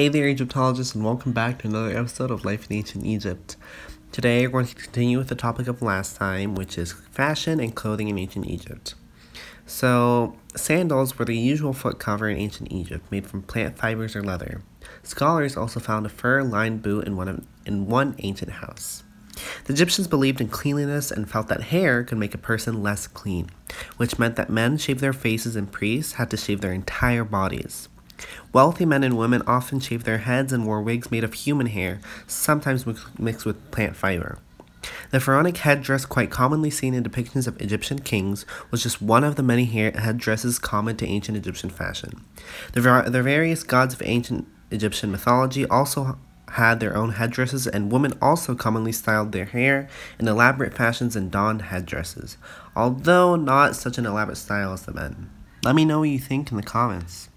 Hey there, Egyptologists, and welcome back to another episode of Life in Ancient Egypt. Today, we're going to continue with the topic of last time, which is fashion and clothing in ancient Egypt. So, sandals were the usual foot cover in ancient Egypt, made from plant fibers or leather. Scholars also found a fur-lined boot in one, of, in one ancient house. The Egyptians believed in cleanliness and felt that hair could make a person less clean, which meant that men shaved their faces and priests had to shave their entire bodies. Wealthy men and women often shaved their heads and wore wigs made of human hair, sometimes mixed with plant fiber. The pharaonic headdress, quite commonly seen in depictions of Egyptian kings, was just one of the many hair headdresses common to ancient Egyptian fashion. The, var- the various gods of ancient Egyptian mythology also had their own headdresses, and women also commonly styled their hair in elaborate fashions and donned headdresses, although not such an elaborate style as the men. Let me know what you think in the comments.